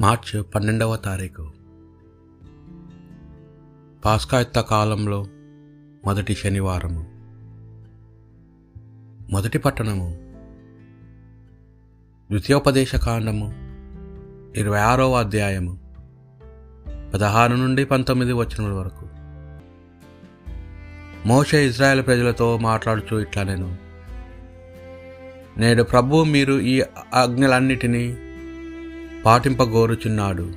మార్చి పన్నెండవ తారీఖు. పాస్కాయుత్త కాలంలో మొదటి శనివారము. మొదటి పట్టణము. ద్వితీయోపదేశ కాండము ఇరవై ఆరవ అధ్యాయము పదహారు నుండి పంతొమ్మిది వచనముల వరకు. మోషే ఇజ్రాయెల్ ప్రజలతో మాట్లాడుచూ ఇట్లా నేను. నేడు ప్రభు మీరు ఈ ఆజ్ఞలన్నిటినీ పాటింపగోరుచున్నాడు.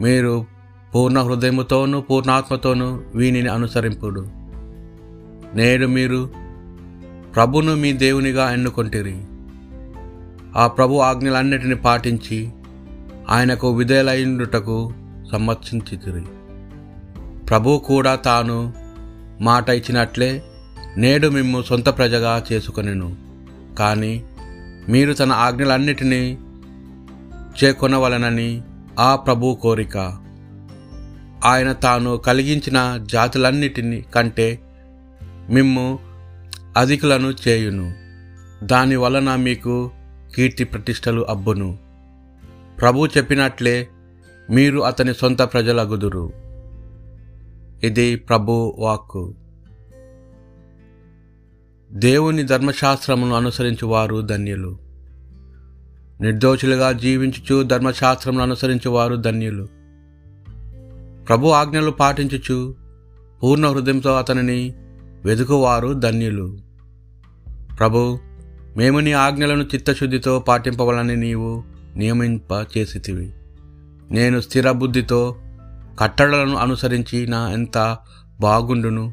మీరు పూర్ణ హృదయముతోనూ పూర్ణాత్మతోనూ వీనిని అనుసరింపుడు. నేడు మీరు ప్రభును మీ దేవునిగా ఎన్నుకొంటిరి. ఆ ప్రభు ఆజ్ఞలన్నిటిని పాటించి ఆయనకు విధేయులైండుటకు సమ్మతించితిరి ప్రభు కూడా తాను మాట ఇచ్చినట్లే నేడు మిమ్ము సొంత ప్రజగా చేసుకొనెను. కానీ మీరు తన ఆజ్ఞలన్నిటినీ చేకొనవలనని ఆ ప్రభు కోరిక. ఆయన తాను కలిగించిన జాతులన్నిటిని కంటే మిమ్ము అధికులను చేయును. దాని వలన మీకు కీర్తి ప్రతిష్టలు అబ్బును. ప్రభు చెప్పినట్లే మీరు అతని సొంత ప్రజలగుదురు. ఇది ప్రభు వాక్కు. దేవుని ధర్మశాస్త్రమును అనుసరించువారు ధన్యులు. నిర్దోషులుగా జీవించుచు ధర్మశాస్త్రమును అనుసరించువారు ధన్యులు. ప్రభు ఆజ్ఞలు పాటించుచు పూర్ణ హృదయంతో అతనిని వెదుకువారు ధన్యులు. ప్రభు మేము నీ ఆజ్ఞలను చిత్తశుద్ధితో పాటింపవలని నీవు నియమింప చేసితివి నేను స్థిర బుద్ధితో కట్టడలను అనుసరించి నా ఎంత బాగుండును?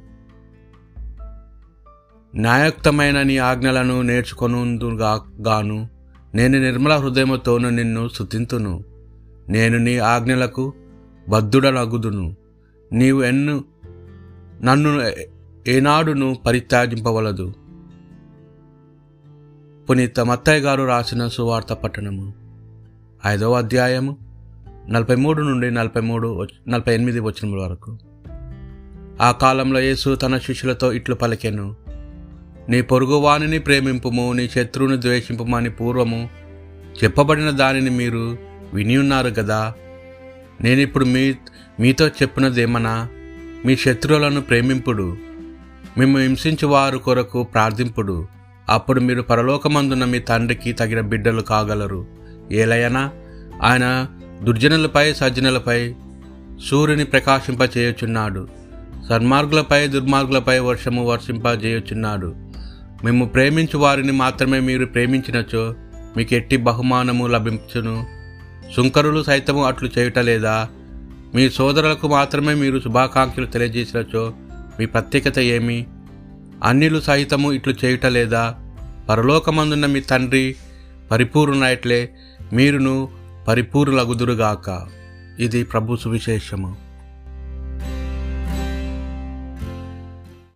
న్యాయుక్తమైన నీ ఆజ్ఞలను నేర్చుకొనుగా గాను నేను నిర్మల హృదయముతోను నిన్ను స్థుతింతును నేను నీ ఆజ్ఞలకు బద్ధుడనగుదును. నీవు ఎన్ను నన్ను ఏనాడును పరిత్యాగింపవలదు పునీత మత్తయ్య గారు రాసిన సువార్త పట్టణము ఐదవ అధ్యాయము నలభై మూడు నుండి నలభై మూడు నలభై ఎనిమిది వచనముల వరకు. ఆ కాలంలో యేసు తన శిష్యులతో ఇట్లు పలికెను. నీ పొరుగువానిని ప్రేమింపుము నీ శత్రువుని ద్వేషింపమని పూర్వము చెప్పబడిన దానిని మీరు విని ఉన్నారు కదా నేనిప్పుడు మీ మీతో చెప్పినదేమనా? మీ శత్రువులను ప్రేమింపుడు మేము హింసించు వారు కొరకు ప్రార్థింపుడు అప్పుడు మీరు పరలోకమందున్న మీ తండ్రికి తగిన బిడ్డలు కాగలరు. ఏలయనా? ఆయన దుర్జనులపై సజ్జనులపై సూర్యుని ప్రకాశింపచేయుచున్నాడు. సన్మార్గులపై దుర్మార్గులపై వర్షము వర్షింపజేయుచున్నాడు. మేము ప్రేమించు వారిని మాత్రమే మీరు ప్రేమించినచో మీకు ఎట్టి బహుమానము లభించును. సుంకరులు సైతము అట్లు చేయుట లేదా? మీ సోదరులకు మాత్రమే మీరు శుభాకాంక్షలు తెలియజేసినచో మీ ప్రత్యేకత ఏమి? అన్నిలు సహితము ఇట్లు చేయుట లేదా? పరలోకమందున్న మీ తండ్రి పరిపూర్ణయట్లే మీరును పరిపూర్ణలగుదురుగాక. ఇది ప్రభు సువిశేషము.